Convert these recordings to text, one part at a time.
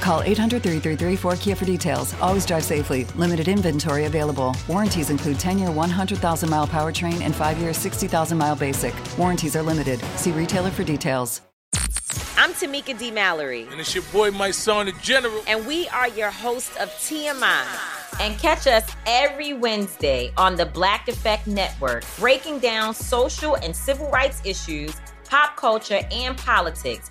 Call 800 333 4KIA for details. Always drive safely. Limited inventory available. Warranties include 10 year 100,000 mile powertrain and 5 year 60,000 mile basic. Warranties are limited. See retailer for details. I'm Tamika D. Mallory. And it's your boy, Mysonne, the General. And we are your host of TMI. And catch us every Wednesday on the Black Effect Network, breaking down social and civil rights issues, pop culture, and politics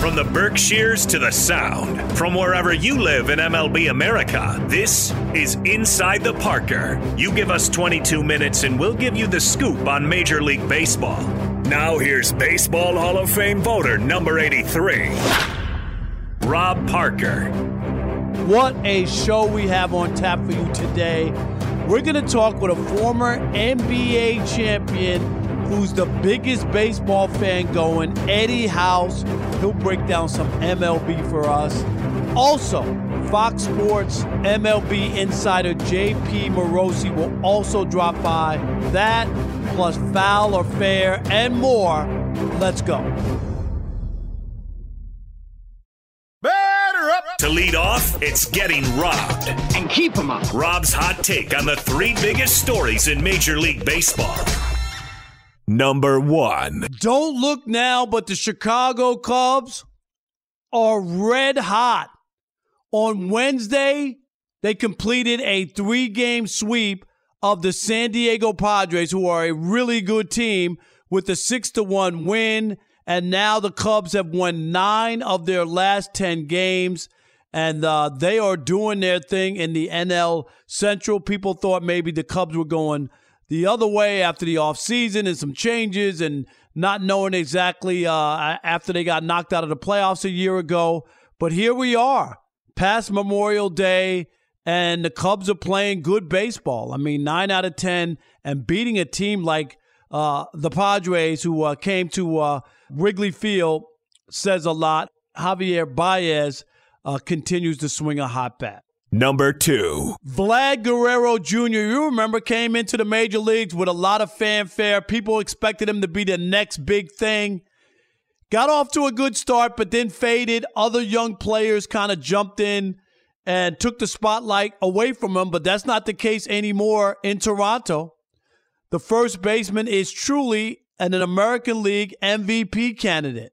From the Berkshires to the Sound, from wherever you live in MLB America, this is Inside the Parker. You give us 22 minutes and we'll give you the scoop on Major League Baseball. Now here's Baseball Hall of Fame voter number 83, Rob Parker. What a show we have on tap for you today. We're going to talk with a former NBA champion who's the biggest baseball fan going, Eddie House. He'll break down some MLB for us. Also, Fox Sports MLB insider JP Morosi will also drop by. That plus foul or fair and more. Let's go. Batter up! To lead off, it's getting robbed. And keep them up. Rob's hot take on the three biggest stories in Major League Baseball. Number one. Don't look now, but the Chicago Cubs are red hot. On Wednesday, they completed a three game sweep of the San Diego Padres, who are a really good team, with a 6 to 1 win. And now the Cubs have won nine of their last 10 games. And uh, they are doing their thing in the NL Central. People thought maybe the Cubs were going the other way after the offseason and some changes and not knowing exactly uh, after they got knocked out of the playoffs a year ago. But here we are, past Memorial Day, and the Cubs are playing good baseball. I mean, nine out of 10 and beating a team like uh, the Padres, who uh, came to uh, Wrigley Field, says a lot. Javier Baez uh, continues to swing a hot bat. Number two. Vlad Guerrero Jr., you remember, came into the major leagues with a lot of fanfare. People expected him to be the next big thing. Got off to a good start, but then faded. Other young players kind of jumped in and took the spotlight away from him, but that's not the case anymore in Toronto. The first baseman is truly an American League MVP candidate.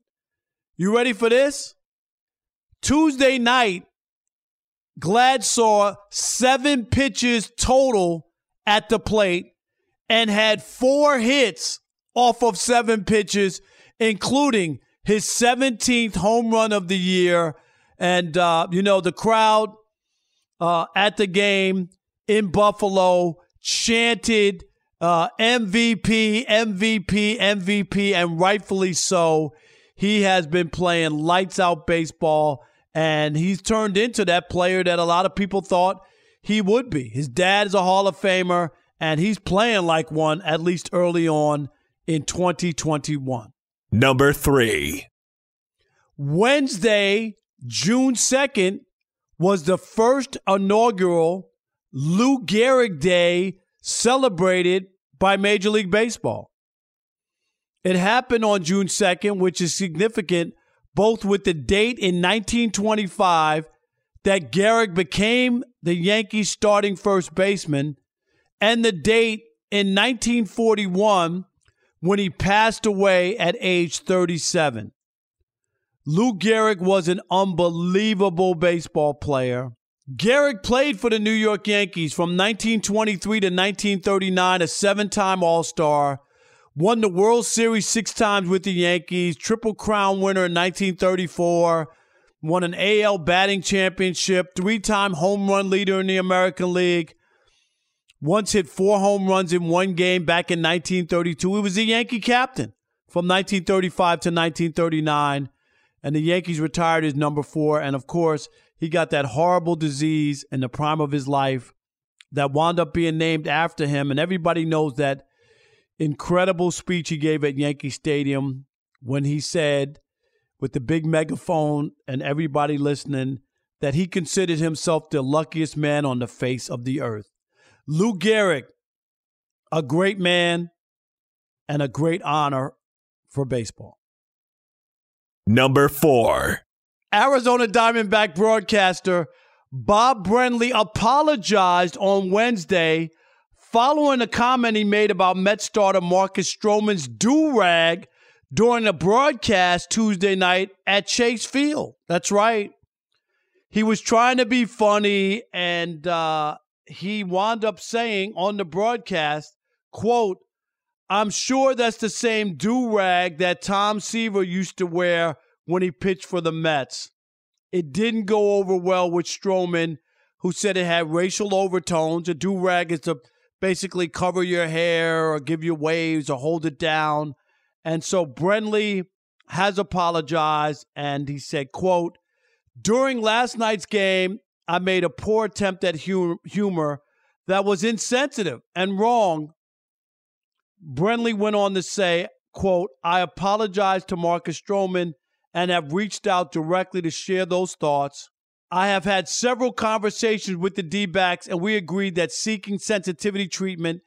You ready for this? Tuesday night, Vlad saw seven pitches total at the plate and had four hits off of seven pitches, including his 17th home run of the year. And, uh, you know, the crowd uh, at the game in Buffalo chanted uh, MVP, MVP, MVP, and rightfully so. He has been playing lights out baseball and he's turned into that player that a lot of people thought he would be. His dad is a Hall of Famer, and he's playing like one at least early on in 2021. Number three. Wednesday, June 2nd, was the first inaugural Lou Gehrig Day celebrated by Major League Baseball. It happened on June 2nd, which is significant both with the date in 1925 that Gehrig became the Yankees starting first baseman and the date in 1941 when he passed away at age 37. Lou Gehrig was an unbelievable baseball player. Gehrig played for the New York Yankees from 1923 to 1939, a seven time All Star, won the World Series six times with the Yankees, Triple Crown winner in 1934, won an AL batting championship, three time home run leader in the American League, once hit four home runs in one game back in 1932. He was the Yankee captain from 1935 to 1939, and the Yankees retired his number four. And of course, he got that horrible disease in the prime of his life that wound up being named after him. And everybody knows that incredible speech he gave at Yankee Stadium when he said, with the big megaphone and everybody listening, that he considered himself the luckiest man on the face of the earth. Lou Gehrig, a great man and a great honor for baseball. Number four. Arizona Diamondback broadcaster Bob Brenly apologized on Wednesday following a comment he made about Met starter Marcus Stroman's do rag during a broadcast Tuesday night at Chase Field. That's right. He was trying to be funny and uh, he wound up saying on the broadcast, quote, I'm sure that's the same do rag that Tom Seaver used to wear when he pitched for the Mets. It didn't go over well with Stroman, who said it had racial overtones. A do rag is a basically cover your hair or give you waves or hold it down. And so Brenly has apologized and he said, quote, during last night's game, I made a poor attempt at humor that was insensitive and wrong. Brenly went on to say, quote, I apologize to Marcus Stroman and have reached out directly to share those thoughts. I have had several conversations with the D backs, and we agreed that seeking sensitivity treatment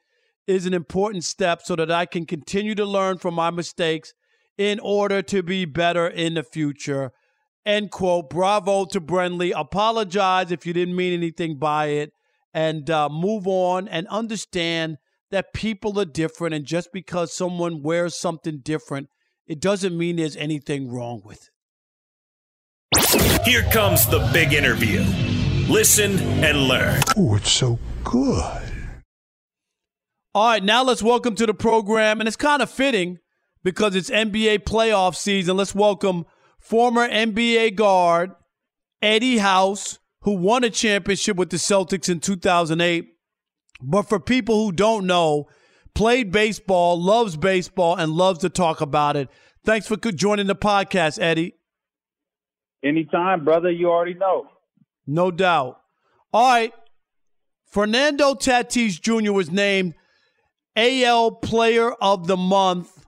is an important step so that I can continue to learn from my mistakes in order to be better in the future. End quote. Bravo to Brenly. Apologize if you didn't mean anything by it and uh, move on and understand that people are different. And just because someone wears something different, it doesn't mean there's anything wrong with it. Here comes the big interview. Listen and learn. Oh, it's so good. All right, now let's welcome to the program, and it's kind of fitting because it's NBA playoff season. Let's welcome former NBA guard Eddie House, who won a championship with the Celtics in 2008. But for people who don't know, played baseball, loves baseball, and loves to talk about it. Thanks for joining the podcast, Eddie. Anytime, brother. You already know. No doubt. All right. Fernando Tatis Jr. was named AL Player of the Month.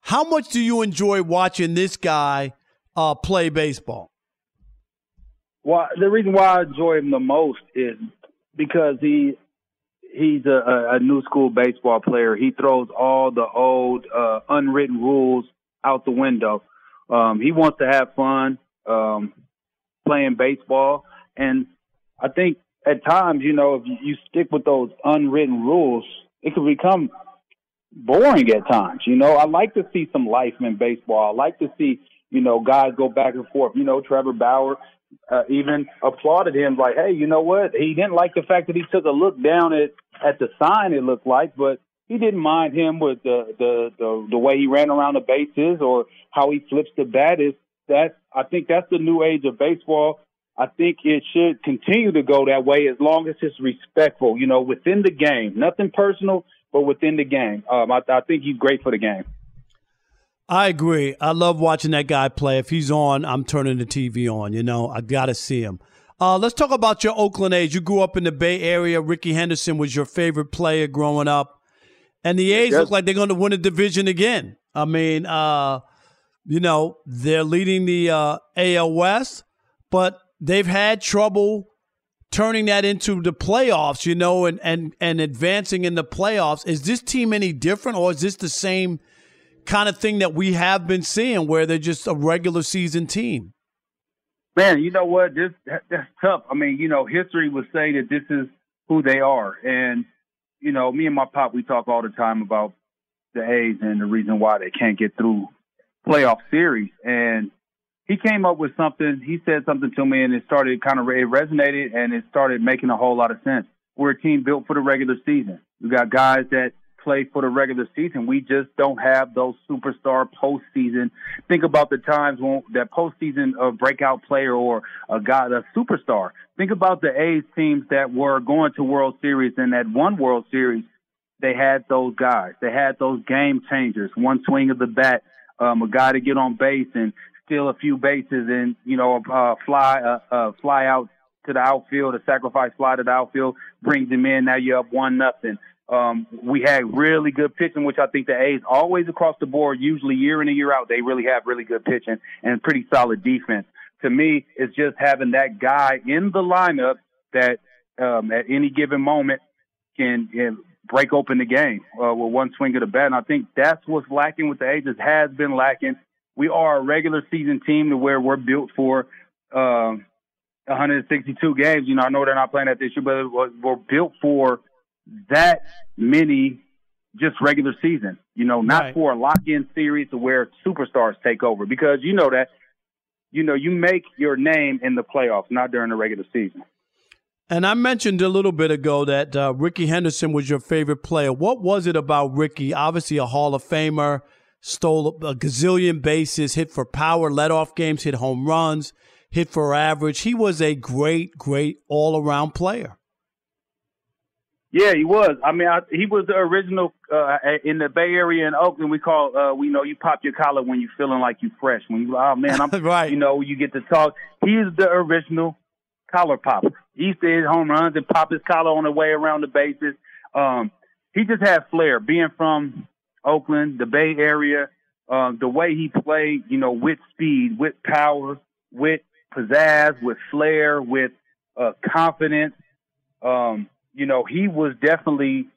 How much do you enjoy watching this guy uh, play baseball? Well, the reason why I enjoy him the most is because he he's a, a new school baseball player. He throws all the old uh, unwritten rules out the window. Um, he wants to have fun um, playing baseball. And I think at times, you know, if you stick with those unwritten rules, it can become boring at times. You know, I like to see some life in baseball. I like to see, you know, guys go back and forth. You know, Trevor Bauer uh, even applauded him, like, hey, you know what? He didn't like the fact that he took a look down at at the sign. It looked like, but he didn't mind him with the the the, the way he ran around the bases or how he flips the bat. Is that I think that's the new age of baseball. I think it should continue to go that way as long as it's respectful, you know, within the game. Nothing personal, but within the game. Um, I, I think he's great for the game. I agree. I love watching that guy play. If he's on, I'm turning the TV on. You know, I got to see him. Uh, let's talk about your Oakland A's. You grew up in the Bay Area. Rickey Henderson was your favorite player growing up. And the A's yes. look like they're going to win a division again. I mean, uh, you know, they're leading the uh, AL West, but they've had trouble turning that into the playoffs, you know, and, and, and advancing in the playoffs. Is this team any different or is this the same kind of thing that we have been seeing where they're just a regular season team? Man, you know what? This that's tough. I mean, you know, history would say that this is who they are. And, you know, me and my pop we talk all the time about the A's and the reason why they can't get through playoff series. And he came up with something. He said something to me, and it started kind of it resonated, and it started making a whole lot of sense. We're a team built for the regular season. We got guys that play for the regular season. We just don't have those superstar postseason. Think about the times when that postseason of breakout player or a guy, a superstar. Think about the A's teams that were going to World Series and that one World Series. They had those guys. They had those game changers. One swing of the bat, um, a guy to get on base and steal a few bases and you know uh, fly uh, uh, fly out to the outfield, a sacrifice fly to the outfield brings him in. Now you're up one nothing. Um, we had really good pitching, which I think the A's always across the board, usually year in and year out, they really have really good pitching and pretty solid defense. To me, it's just having that guy in the lineup that um, at any given moment can, can break open the game uh, with one swing of the bat. And I think that's what's lacking with the A's. Has been lacking we are a regular season team to where we're built for uh, 162 games. You know, I know they're not playing that this year, but we're built for that many just regular season. You know, not right. for a lock-in series to where superstars take over because you know that. You know, you make your name in the playoffs, not during the regular season. And I mentioned a little bit ago that uh, Rickey Henderson was your favorite player. What was it about Rickey? Obviously, a Hall of Famer stole a gazillion bases, hit for power, led off games, hit home runs, hit for average. He was a great, great all around player. Yeah, he was. I mean, I, he was the original uh, in the Bay Area in Oakland. We call, uh, we know you pop your collar when you're feeling like you're fresh. When you, oh man, I'm right. You know, you get to talk. He's the original collar popper. He used to hit home runs and pop his collar on the way around the bases. Um, he just had flair. Being from Oakland, the Bay Area, uh, the way he played, you know, with speed, with power, with pizzazz, with flair, with uh, confidence. Um, you know, he was definitely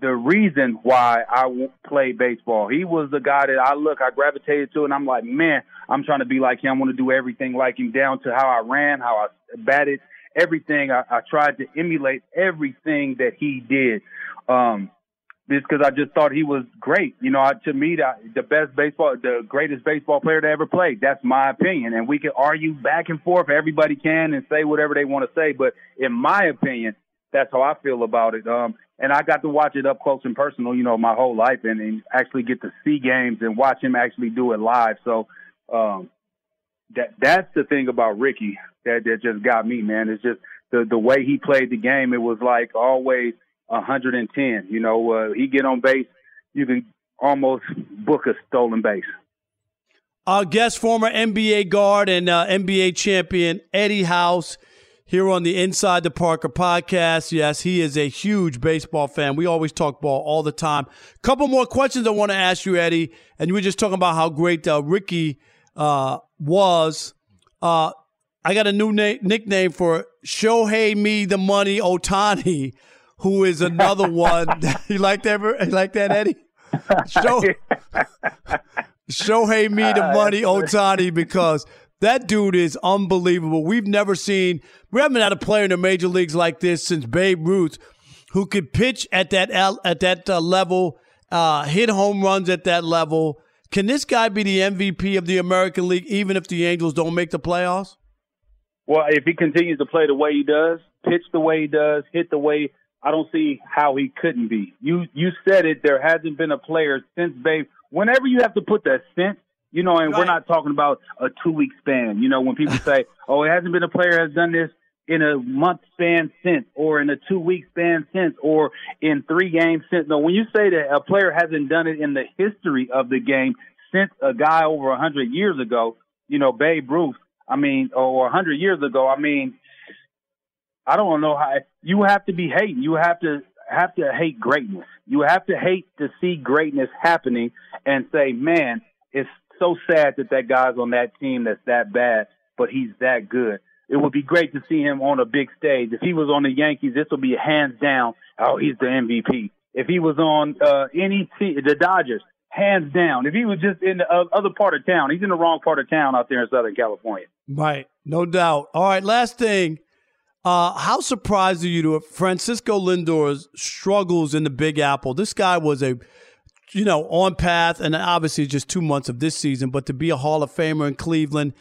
the reason why I play baseball. He was the guy that I look, I gravitated to, and I'm like, man, I'm trying to be like him. I want to do everything like him, down to how I ran, how I batted, everything. I, I tried to emulate everything that he did. Um, just because I just thought he was great. You know, to me, the, the best baseball, the greatest baseball player to ever play. That's my opinion, and we can argue back and forth. Everybody can and say whatever they want to say, but in my opinion, that's how I feel about it. Um, and I got to watch it up close and personal, you know, my whole life, and, and actually get to see games and watch him actually do it live. So, um, that that's the thing about Rickey that that just got me, man. It's just the the way he played the game. It was like always 110. You know, uh, he get on base, you can almost book a stolen base. Our guest, former NBA guard and uh, NBA champion Eddie House, here on the Inside the Parker podcast. Yes, he is a huge baseball fan. We always talk ball all the time. Couple more questions I want to ask you, Eddie. And you were just talking about how great uh, Rickey uh, was. Uh, I got a new na- nickname for Shohei Me the Money Otani, who is another one. you like that? You like that, Eddie? Show, Shohei me the money, Otani because that dude is unbelievable. We've never seen, we haven't had a player in the major leagues like this since Babe Ruth, who could pitch at that at that uh, level, uh, hit home runs at that level. Can this guy be the MVP of the American League, even if the Angels don't make the playoffs? Well, if he continues to play the way he does, pitch the way he does, hit the way I don't see how he couldn't be. You you said it. There hasn't been a player since Babe. Whenever you have to put that since, you know, and we're not talking about a two week span. You know, when people say, "Oh, it hasn't been a player has done this in a month span since, or in a two week span since, or in three games since." No, when you say that a player hasn't done it in the history of the game since a guy over a hundred years ago, you know, Babe Ruth. I mean, or a hundred years ago. I mean, I don't know how you have to be hating. You have to have to hate greatness. You have to hate to see greatness happening and say, "Man, it's so sad that that guy's on that team that's that bad, but he's that good." it would be great to see him on a big stage. If he was on the Yankees, this would be hands down. Oh, he's the MVP. If he was on uh, any team, the Dodgers, hands down. If he was just in the other part of town, he's in the wrong part of town out there in Southern California. Right, no doubt. All right, last thing. Uh, how surprised are you to Francisco Lindor's struggles in the Big Apple? This guy was a, you know, on path, and obviously just two months of this season, but to be a Hall of Famer in Cleveland,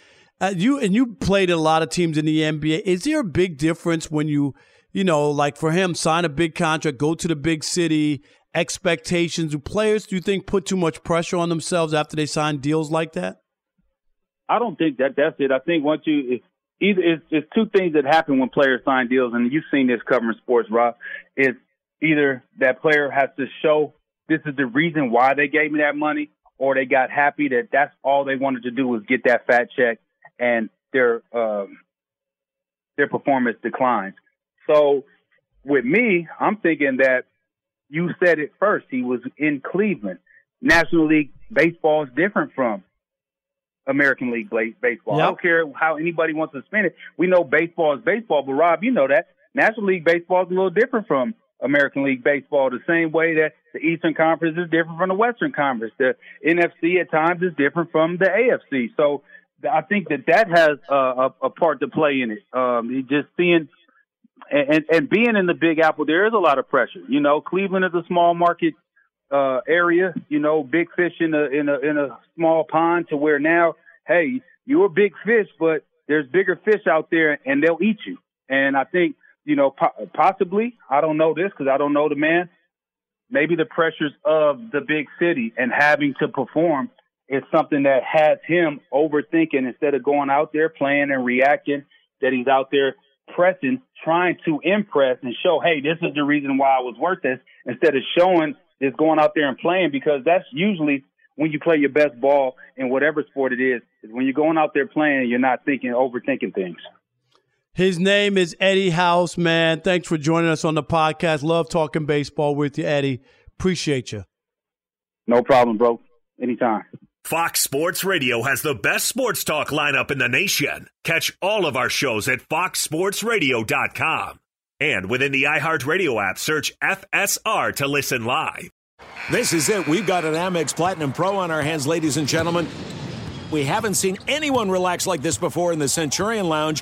uh, you and you played a lot of teams in the NBA. Is there a big difference when you, you know, like for him, sign a big contract, go to the big city, expectations? Do players, do you think, put too much pressure on themselves after they sign deals like that? I don't think that that's it. I think once you either it's, it's two things that happen when players sign deals, and you've seen this covering sports, Rob. It's either that player has to show this is the reason why they gave me that money, or they got happy that that's all they wanted to do was get that fat check, and their um, their performance declines. So with me, I'm thinking that you said it first. He was in Cleveland. National League baseball is different from American League baseball. Yep. I don't care how anybody wants to spin it. We know baseball is baseball, but Rob, you know that National League baseball is a little different from American League baseball. The same way that the Eastern Conference is different from the Western Conference. The NFC at times is different from the AFC. So I think that that has a, a part to play in it. Um, just seeing and, and being in the Big Apple, there is a lot of pressure. You know, Cleveland is a small market uh, area, you know, big fish in a in a in a small pond to where now, hey, you're a big fish, but there's bigger fish out there and they'll eat you. And I think, you know, po- possibly, I don't know this because I don't know the man. Maybe the pressures of the big city and having to perform is something that has him overthinking instead of going out there playing and reacting. That he's out there pressing, trying to impress and show, hey, this is the reason why I was worth this, instead of showing is going out there and playing because that's usually when you play your best ball in whatever sport it is, is when you're going out there playing, you're not thinking, overthinking things. His name is Eddie House, man. Thanks for joining us on the podcast. Love talking baseball with you, Eddie. Appreciate you. No problem, bro. Anytime. Fox Sports Radio has the best sports talk lineup in the nation. Catch all of our shows at foxsportsradio.com. And within the iHeartRadio app, search FSR to listen live. This is it. We've got an Amex Platinum Pro on our hands, ladies and gentlemen. We haven't seen anyone relax like this before in the Centurion Lounge.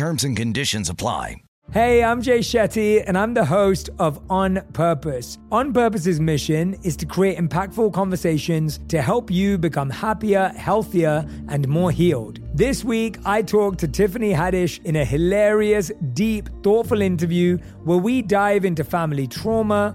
Terms and conditions apply. Hey, I'm Jay Shetty, and I'm the host of On Purpose. On Purpose's mission is to create impactful conversations to help you become happier, healthier, and more healed. This week, I talked to Tiffany Haddish in a hilarious, deep, thoughtful interview where we dive into family trauma,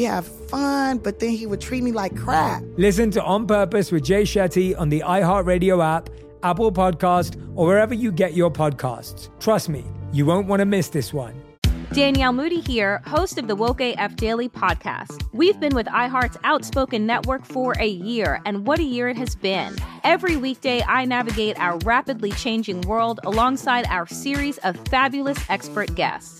have fun, but then he would treat me like crap. Listen to On Purpose with Jay Shetty on the iHeartRadio app, Apple Podcast, or wherever you get your podcasts. Trust me, you won't want to miss this one. Danielle Moody here, host of the Woke AF Daily podcast. We've been with iHeart's Outspoken Network for a year, and what a year it has been. Every weekday, I navigate our rapidly changing world alongside our series of fabulous expert guests.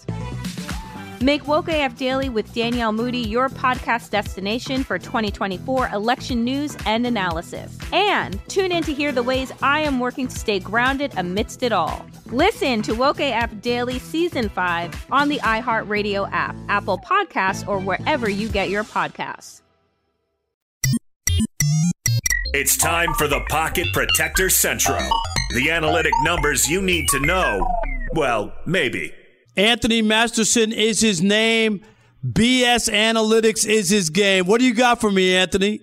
Make Woke AF Daily with Danielle Moody your podcast destination for 2024 election news and analysis. And tune in to hear the ways I am working to stay grounded amidst it all. Listen to Woke AF Daily Season 5 on the iHeartRadio app, Apple Podcasts, or wherever you get your podcasts. It's time for the Pocket Protector Central. The analytic numbers you need to know. Well, maybe. Anthony Masterson is his name. BS Analytics is his game. What do you got for me, Anthony?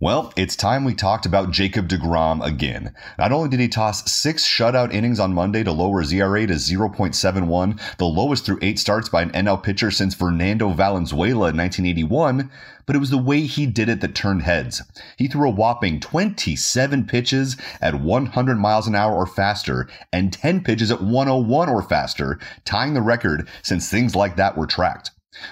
Well, it's time we talked about Jacob DeGrom again. Not only did he toss six shutout innings on Monday to lower his ERA to 0.71, the lowest through eight starts by an NL pitcher since Fernando Valenzuela in 1981, but it was the way he did it that turned heads. He threw a whopping 27 pitches at 100 miles an hour or faster and 10 pitches at 101 or faster, tying the record since things like that were tracked.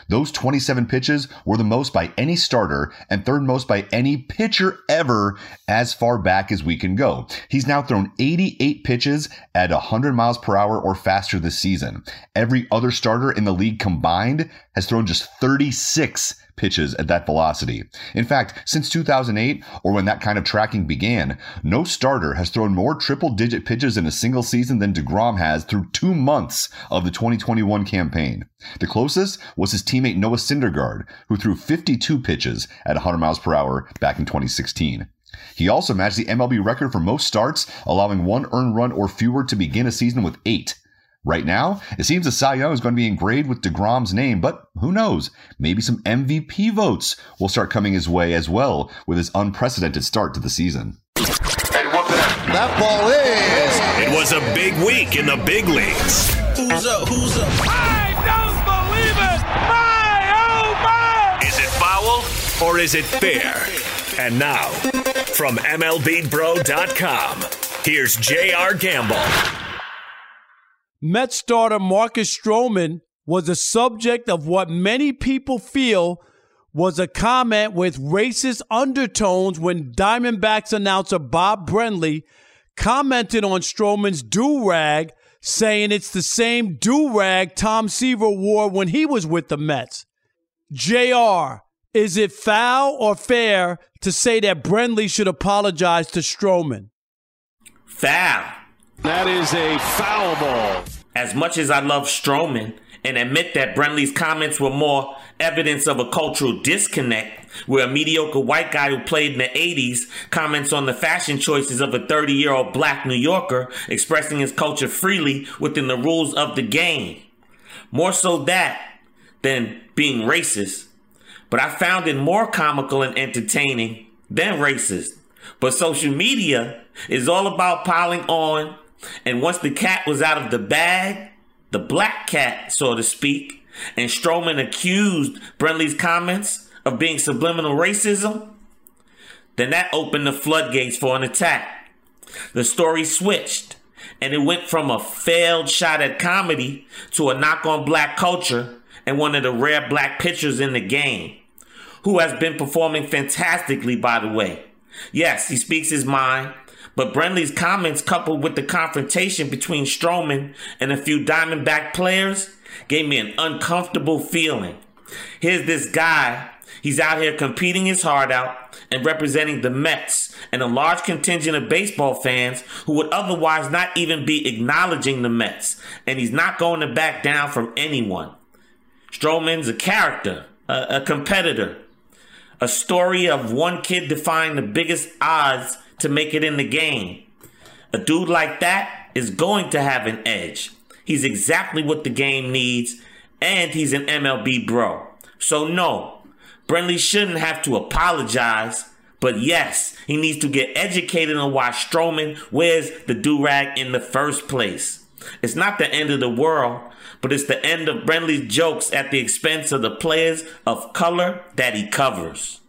Those 27 pitches were the most by any starter and third most by any pitcher ever as far back as we can go. He's now thrown 88 pitches at 100 miles per hour or faster this season. Every other starter in the league combined has thrown just 36 pitches at that velocity. In fact, since 2008, or when that kind of tracking began, no starter has thrown more triple digit pitches in a single season than DeGrom has through two months of the 2021 campaign. The closest was his teammate Noah Syndergaard, who threw 52 pitches at 100 miles per hour back in 2016. He also matched the MLB record for most starts, allowing one earned run or fewer to begin a season with eight. Right now, it seems the Cy Young is going to be engraved with DeGrom's name, but who knows? Maybe some MVP votes will start coming his way as well with his unprecedented start to the season. That ball is. It was a big week in the big leagues. Who's up? Who's up? I don't believe it! My oh my! Is it foul or is it fair? And now, from MLBBro.com, here's J.R. Gamble. Mets starter Marcus Stroman was the subject of what many people feel was a comment with racist undertones when Diamondbacks announcer Bob Brenly commented on Stroman's do rag, saying it's the same do rag Tom Seaver wore when he was with the Mets. JR, is it foul or fair to say that Brenly should apologize to Stroman? Foul. That is a foul ball. As much as I love Stroman and admit that Brenly's comments were more evidence of a cultural disconnect, where a mediocre white guy who played in the 80s comments on the fashion choices of a 30 year old black New Yorker expressing his culture freely within the rules of the game. More so that than being racist. But I found it more comical and entertaining than racist. But social media is all about piling on and once the cat was out of the bag, the black cat, so to speak, and Stroman accused Brenly's comments of being subliminal racism, then that opened the floodgates for an attack. The story switched, and it went from a failed shot at comedy to a knock on black culture and one of the rare black pitchers in the game, who has been performing fantastically, by the way. Yes, he speaks his mind, but Brenly's comments, coupled with the confrontation between Stroman and a few Diamondback players, gave me an uncomfortable feeling. Here's this guy. He's out here competing his heart out and representing the Mets and a large contingent of baseball fans who would otherwise not even be acknowledging the Mets. And he's not going to back down from anyone. Stroman's a character, a, a competitor, a story of one kid defying the biggest odds to make it in the game. A dude like that is going to have an edge. He's exactly what the game needs, and he's an MLB bro. So, no, Brenly shouldn't have to apologize. But yes, he needs to get educated on why Stroman wears the do rag in the first place. It's not the end of the world, but it's the end of Brenly's jokes at the expense of the players of color that he covers.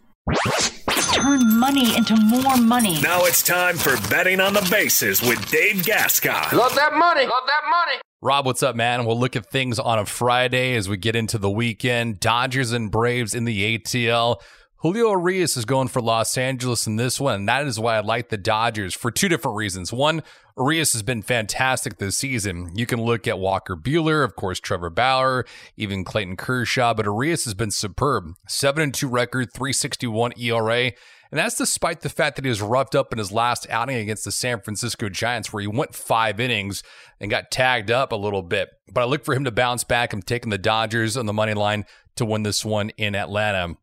Turn money into more money. Now it's time for betting on the bases with Dave Gascon. Love that money. Love that money. Rob, what's up, man? We'll look at things on a Friday as we get into the weekend. Dodgers and Braves in the ATL. Julio Urias is going for Los Angeles in this one, and that is why I like the Dodgers for two different reasons. One, Urias has been fantastic this season. You can look at Walker Buehler, of course, Trevor Bauer, even Clayton Kershaw, but Urias has been superb. 7 and 2 record, 361 ERA. And that's despite the fact that he was roughed up in his last outing against the San Francisco Giants, where he went five innings and got tagged up a little bit. But I look for him to bounce back. I'm taking the Dodgers on the money line to win this one in Atlanta.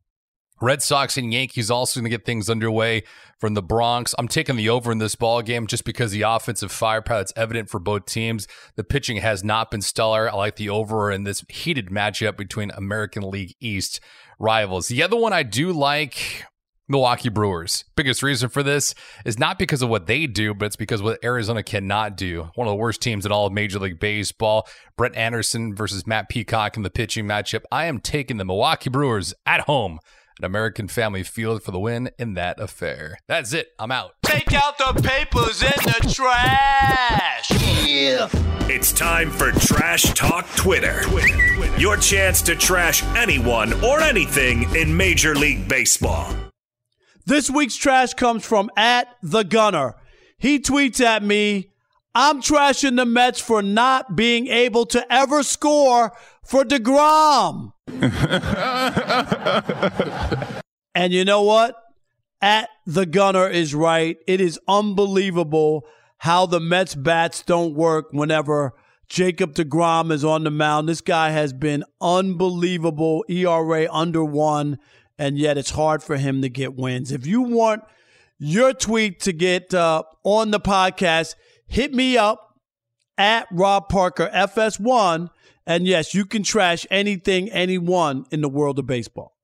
Red Sox and Yankees also going to get things underway from the Bronx. I'm taking the over in this ball game just because the offensive firepower that's evident for both teams. The pitching has not been stellar. I like the over in this heated matchup between American League East rivals. The other one I do like Milwaukee Brewers. Biggest reason for this is not because of what they do, but it's because what Arizona cannot do. One of the worst teams in all of Major League Baseball. Brett Anderson versus Matt Peacock in the pitching matchup. I am taking the Milwaukee Brewers at home an American Family Field for the win in that affair. That's it. I'm out. Take out the papers in the trash. Yeah. It's time for Trash Talk Twitter. Your chance to trash anyone or anything in Major League Baseball. This week's trash comes from at the Gunner. He tweets at me, I'm trashing the Mets for not being able to ever score for DeGrom. and you know what? At the Gunner is right. It is unbelievable how the Mets bats don't work whenever Jacob DeGrom is on the mound. This guy has been unbelievable. ERA under one, and yet it's hard for him to get wins. If you want your tweet to get uh, on the podcast, hit me up at Rob Parker FS1 and yes, you can trash anything, anyone in the world of baseball.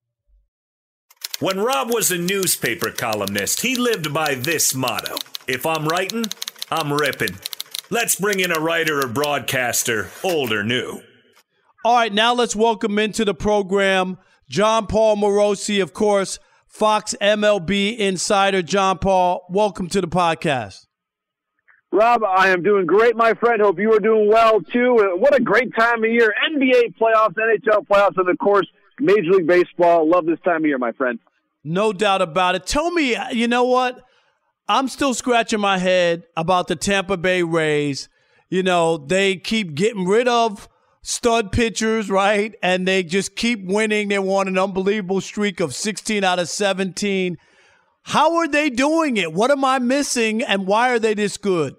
When Rob was a newspaper columnist, he lived by this motto If I'm writing, I'm ripping. Let's bring in a writer or broadcaster, old or new. All right, now let's welcome into the program Jon Paul Morosi, of course, Fox MLB insider. John Paul, welcome to the podcast. Rob, I am doing great, my friend. Hope you are doing well too. Uh, what a great time of year! NBA playoffs, NHL playoffs, and of course, Major League Baseball. Love this time of year, my friend. No doubt about it. Tell me, uh, you know what? I'm still scratching my head about the Tampa Bay Rays. You know, they keep getting rid of stud pitchers, right? And they just keep winning. They won an unbelievable streak of 16 out of 17. How are they doing it? What am I missing? And why are they this good?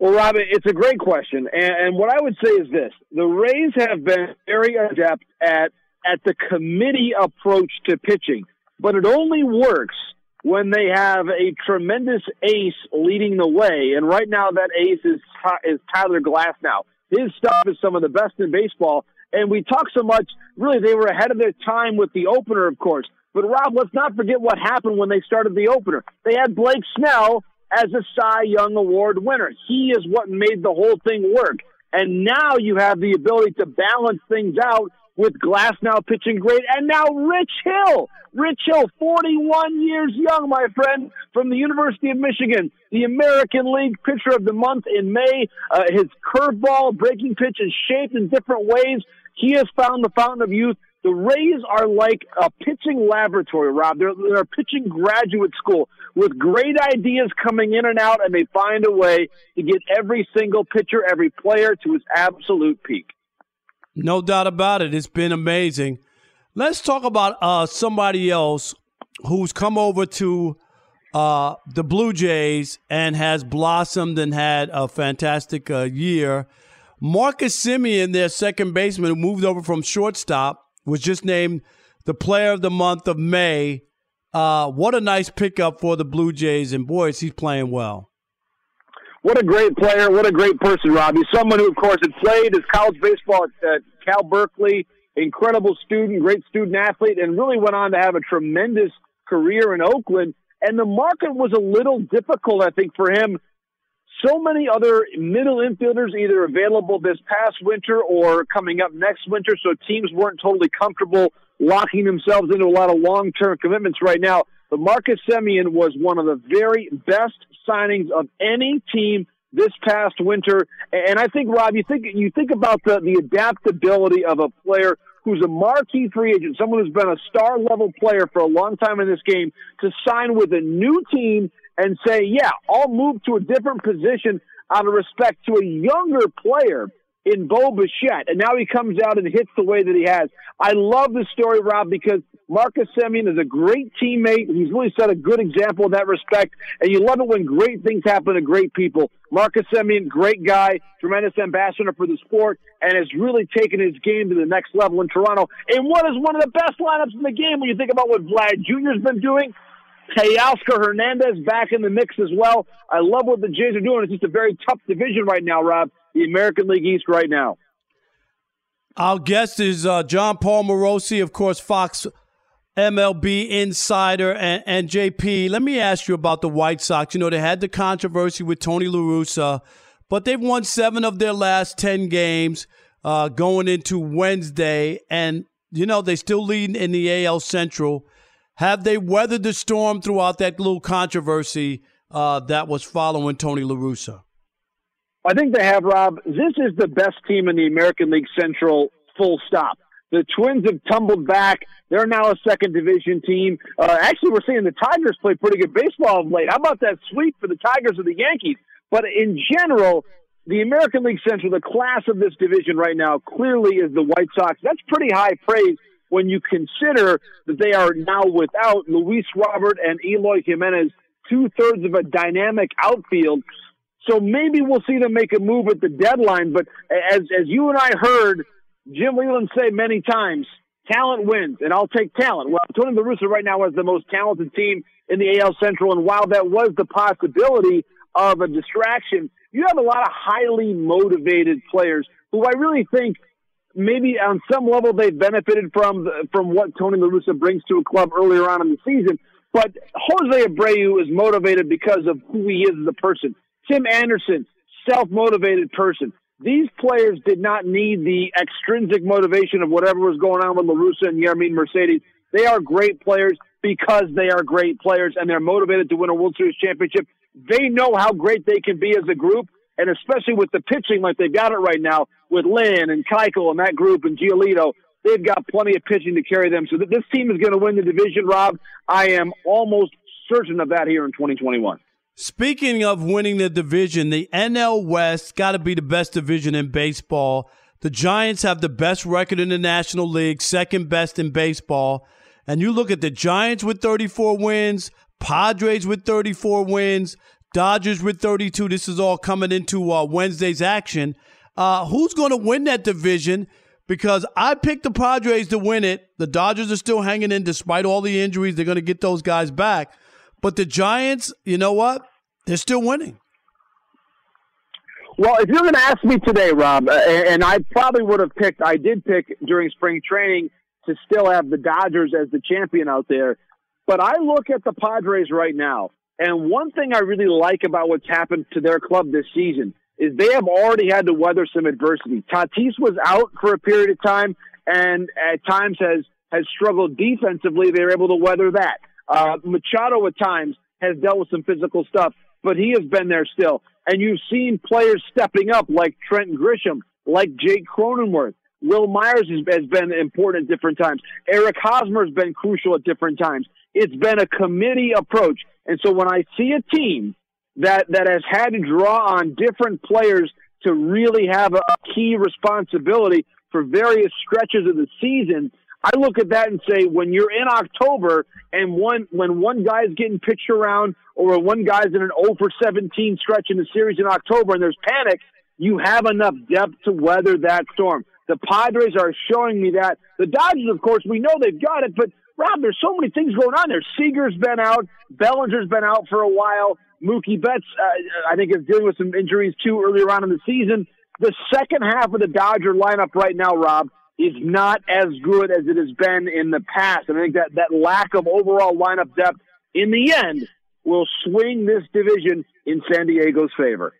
Well, Robin, it's a great question, and, and, what I would say is this: the Rays have been very adept at at the committee approach to pitching, but it only works when they have a tremendous ace leading the way. And right now, that ace is is Tyler Glasnow. His stuff is some of the best in baseball. And we talk so much. Really, they were ahead of their time with the opener, of course. But Rob, let's not forget what happened when they started the opener. They had Blake Snell as a Cy Young Award winner. He is what made the whole thing work. And now you have the ability to balance things out with Glasnow pitching great. And now Rich Hill. Rich Hill, 41 years young, my friend, from the University of Michigan, the American League Pitcher of the Month in May. Uh, his curveball breaking pitch is shaped in different ways. He has found the fountain of youth. The Rays are like a pitching laboratory, Rob. They're, they're a pitching graduate school with great ideas coming in and out, and they find a way to get every single pitcher, every player to his absolute peak. No doubt about it. It's been amazing. Let's talk about uh, somebody else who's come over to uh, the Blue Jays and has blossomed and had a fantastic uh, year. Marcus Semien, their second baseman, who moved over from shortstop, was just named the player of the month of May. Uh, what a nice pickup for the Blue Jays, and boys, he's playing well. What a great player! What a great person, Robbie. Someone who, of course, had played his college baseball at, at Cal Berkeley. Incredible student, great student athlete, and really went on to have a tremendous career in Oakland. And the market was a little difficult, I think, for him so many other middle infielders either available this past winter or coming up next winter, so teams weren't totally comfortable locking themselves into a lot of long term commitments right now. but Marcus Semien was one of the very best signings of any team this past winter. And I think, Rob, you think you think about the, the adaptability of a player who's a marquee free agent, someone who's been a star level player for a long time in this game, to sign with a new team and say, yeah, I'll move to a different position out of respect to a younger player in Bo Bichette, and now he comes out and hits the way that he has. I love the story, Rob, because Marcus Semien is a great teammate. He's really set a good example in that respect, and you love it when great things happen to great people. Marcus Semien, great guy, tremendous ambassador for the sport, and has really taken his game to the next level in Toronto. And what is one of the best lineups in the game when you think about what Vlad Jr.'s been doing? Teoscar Hernandez back in the mix as well. I love what the Jays are doing. It's just a very tough division right now, Rob the American League East right now. Our guest is uh, Jon Paul Morosi, of course, Fox MLB insider, and, and JP. Let me ask you about the White Sox. You know, they had the controversy with Tony La Russa, but they've won seven of their last 10 games uh, going into Wednesday, and, you know, they still lead in the AL Central. Have they weathered the storm throughout that little controversy uh, that was following Tony La Russa? I think they have, Rob. This is the best team in the American League Central, full stop. The Twins have tumbled back. They're now a second division team. Uh, actually, we're seeing the Tigers play pretty good baseball of late. How about that sweep for the Tigers or the Yankees? But in general, the American League Central, the class of this division right now, clearly is the White Sox. That's pretty high praise when you consider that they are now without Luis Robert and Eloy Jimenez, two thirds of a dynamic outfield. So maybe we'll see them make a move at the deadline. But as as you and I heard Jim Leyland say many times, talent wins, and I'll take talent. Well, Tony La Russa right now has the most talented team in the AL Central, and while that was the possibility of a distraction, you have a lot of highly motivated players who I really think maybe on some level they've benefited from from what Tony La Russa brings to a club earlier on in the season. But Jose Abreu is motivated because of who he is as a person. Tim Anderson, self motivated person. These players did not need the extrinsic motivation of whatever was going on with La Russa and Yermin Mercedes. They are great players because they are great players and they're motivated to win a World Series championship. They know how great they can be as a group, and especially with the pitching like they've got it right now with Lynn and Keuchel and that group and Giolito, they've got plenty of pitching to carry them. So this team is going to win the division, Rob. I am almost certain of that here in 2021. Speaking of winning the division, the NL West got to be the best division in baseball. The Giants have the best record in the National League, second best in baseball. And you look at the Giants with 34 wins, Padres with 34 wins, Dodgers with 32. This is all coming into uh, Wednesday's action. Uh, who's going to win that division? Because I picked the Padres to win it. The Dodgers are still hanging in despite all the injuries. They're going to get those guys back. But the Giants, you know what? They're still winning. Well, if you're going to ask me today, Rob, uh, and I probably would have picked, I did pick during spring training to still have the Dodgers as the champion out there. But I look at the Padres right now, and one thing I really like about what's happened to their club this season is they have already had to weather some adversity. Tatis was out for a period of time, and at times has has struggled defensively. They were able to weather that. Uh, Machado at times has dealt with some physical stuff but he has been there still. And you've seen players stepping up like Trent Grisham, like Jake Cronenworth. Wil Myers has been important at different times. Eric Hosmer has been crucial at different times. It's been a committee approach. And so when I see a team that, that has had to draw on different players to really have a key responsibility for various stretches of the season, I look at that and say, when you're in October and one when one guy's getting pitched around or one guy's in an 0 for 17 stretch in the series in October and there's panic, you have enough depth to weather that storm. The Padres are showing me that. The Dodgers, of course, we know they've got it, but Rob, there's so many things going on there. Seager's been out, Bellinger's been out for a while. Mookie Betts, uh, I think, is dealing with some injuries too earlier on in the season. The second half of the Dodger lineup right now, Rob, is not as good as it has been in the past. And I think that, that lack of overall lineup depth in the end will swing this division in San Diego's favor.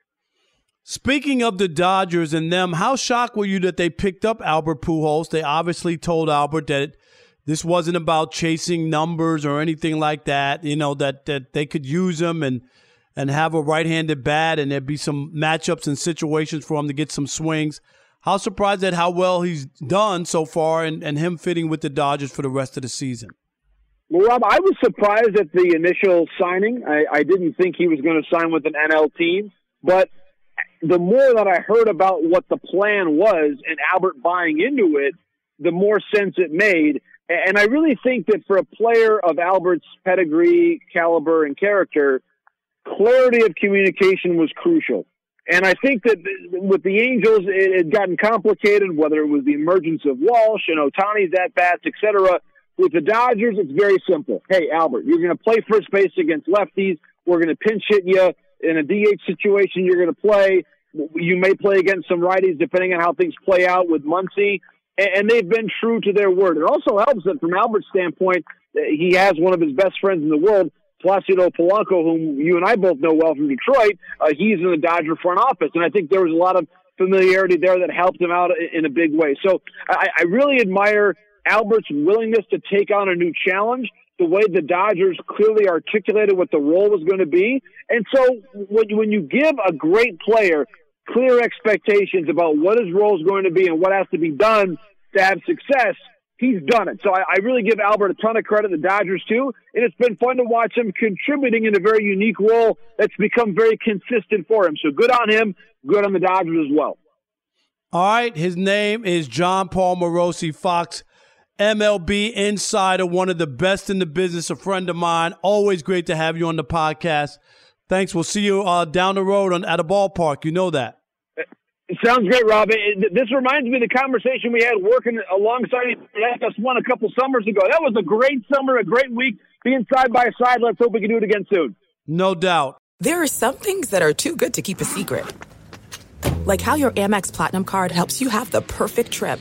Speaking of the Dodgers and them, how shocked were you that they picked up Albert Pujols? They obviously told Albert that This wasn't about chasing numbers or anything like that. You know that that they could use him and and have a right-handed bat, and there'd be some matchups and situations for him to get some swings. How surprised at how well he's done so far, and, and him fitting with the Dodgers for the rest of the season. Well, Rob, I was surprised at the initial signing. I, I didn't think he was going to sign with an NL team, but the more that I heard about what the plan was and Albert buying into it, the more sense it made. And I really think that for a player of Albert's pedigree, caliber, and character, clarity of communication was crucial. And I think that with the Angels, it had gotten complicated, whether it was the emergence of Walsh and Ohtani's at bats, etc. With the Dodgers, it's very simple. Hey, Albert, you're going to play first base against lefties. We're going to pinch hit you in a DH situation. You're going to play. You may play against some righties depending on how things play out with Muncy. And they've been true to their word. It also helps that from Albert's standpoint, he has one of his best friends in the world, Placido Polanco, whom you and I both know well from Detroit. Uh, he's in the Dodger front office. And I think there was a lot of familiarity there that helped him out in a big way. So I, I really admire Albert's willingness to take on a new challenge the way the Dodgers clearly articulated what the role was going to be. And so when, when you give a great player clear expectations about what his role is going to be and what has to be done to have success, he's done it. So I, I really give Albert a ton of credit, the Dodgers too, and it's been fun to watch him contributing in a very unique role that's become very consistent for him. So good on him, good on the Dodgers as well. All right, his name is Jon Paul Morosi Fox. MLB insider, one of the best in the business, a friend of mine. Always great to have you on the podcast. Thanks. We'll see you uh, down the road on, at a ballpark. You know that. It sounds great, Rob. It, this reminds me of the conversation we had working alongside us one a couple summers ago. That was a great summer, a great week, being side by side. Let's hope we can do it again soon. No doubt. There are some things that are too good to keep a secret, like how your Amex Platinum card helps you have the perfect trip.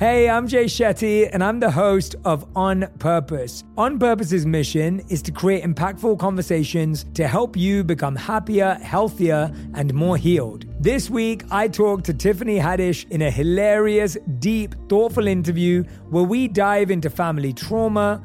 Hey, I'm Jay Shetty, and I'm the host of On Purpose. On Purpose's mission is to create impactful conversations to help you become happier, healthier, and more healed. This week, I talked to Tiffany Haddish in a hilarious, deep, thoughtful interview where we dive into family trauma,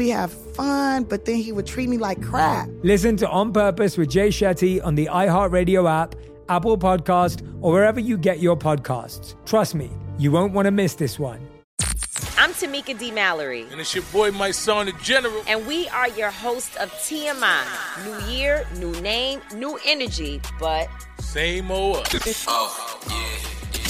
have fun, but then he would treat me like crap. Listen to On Purpose with Jay Shetty on the iHeartRadio app, Apple Podcast, or wherever you get your podcasts. Trust me, you won't want to miss this one. I'm Tamika D. Mallory. And it's your boy, Mysonne, the General. And we are your host of TMI. New year, new name, new energy, but same old us. oh, yeah.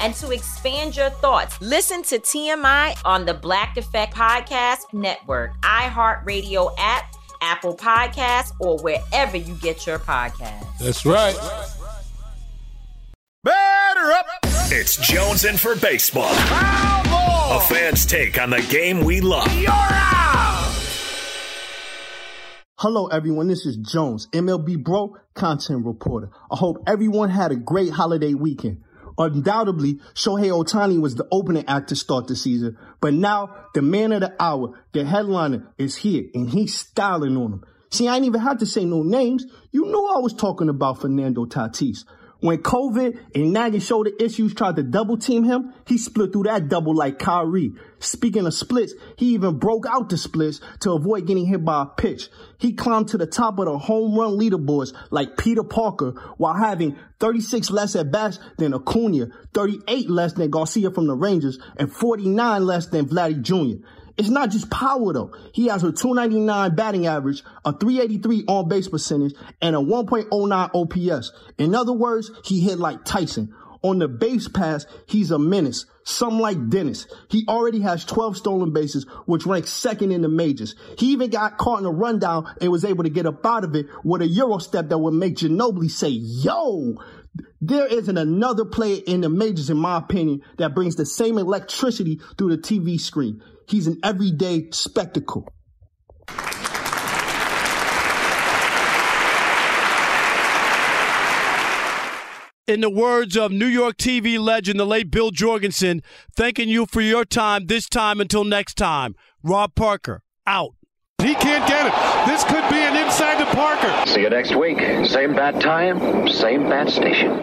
and to expand your thoughts, listen to TMI on the Black Effect Podcast Network, iHeartRadio app, Apple Podcasts, or wherever you get your podcasts. That's right. Batter up! It's Jones in for baseball. A fan's take on the game we love. You're out! Hello, everyone. This is Jones, MLB Bro, content reporter. I hope everyone had a great holiday weekend. Undoubtedly, Shohei Ohtani was the opening act to start the season, but now the man of the hour, the headliner, is here and he's styling on him. See, I ain't even had to say no names. You know I was talking about Fernando Tatis. When COVID and nagging shoulder issues tried to double team him, he split through that double like Kyrie. Speaking of splits, he even broke out the splits to avoid getting hit by a pitch. He climbed to the top of the home run leaderboards like Peter Parker while having 36 less at bats than Acuna, 38 less than Garcia from the Rangers, and 49 less than Vladdy Jr. It's not just power though. He has a 299 batting average, a 383 on base percentage, and a 1.09 OPS. In other words, he hit like Tyson. On the base pass, he's a menace. Some like Dennis. He already has 12 stolen bases, which ranks second in the majors. He even got caught in a rundown and was able to get up out of it with a Euro step that would make Ginobili say, yo, there isn't another player in the majors, in my opinion, that brings the same electricity through the TV screen. He's an everyday spectacle. In the words of New York TV legend, the late Bill Jorgensen, thanking you for your time this time until next time. Rob Parker, out. He can't get it. This could be an inside to Parker. See you next week. Same bat time, same bat station.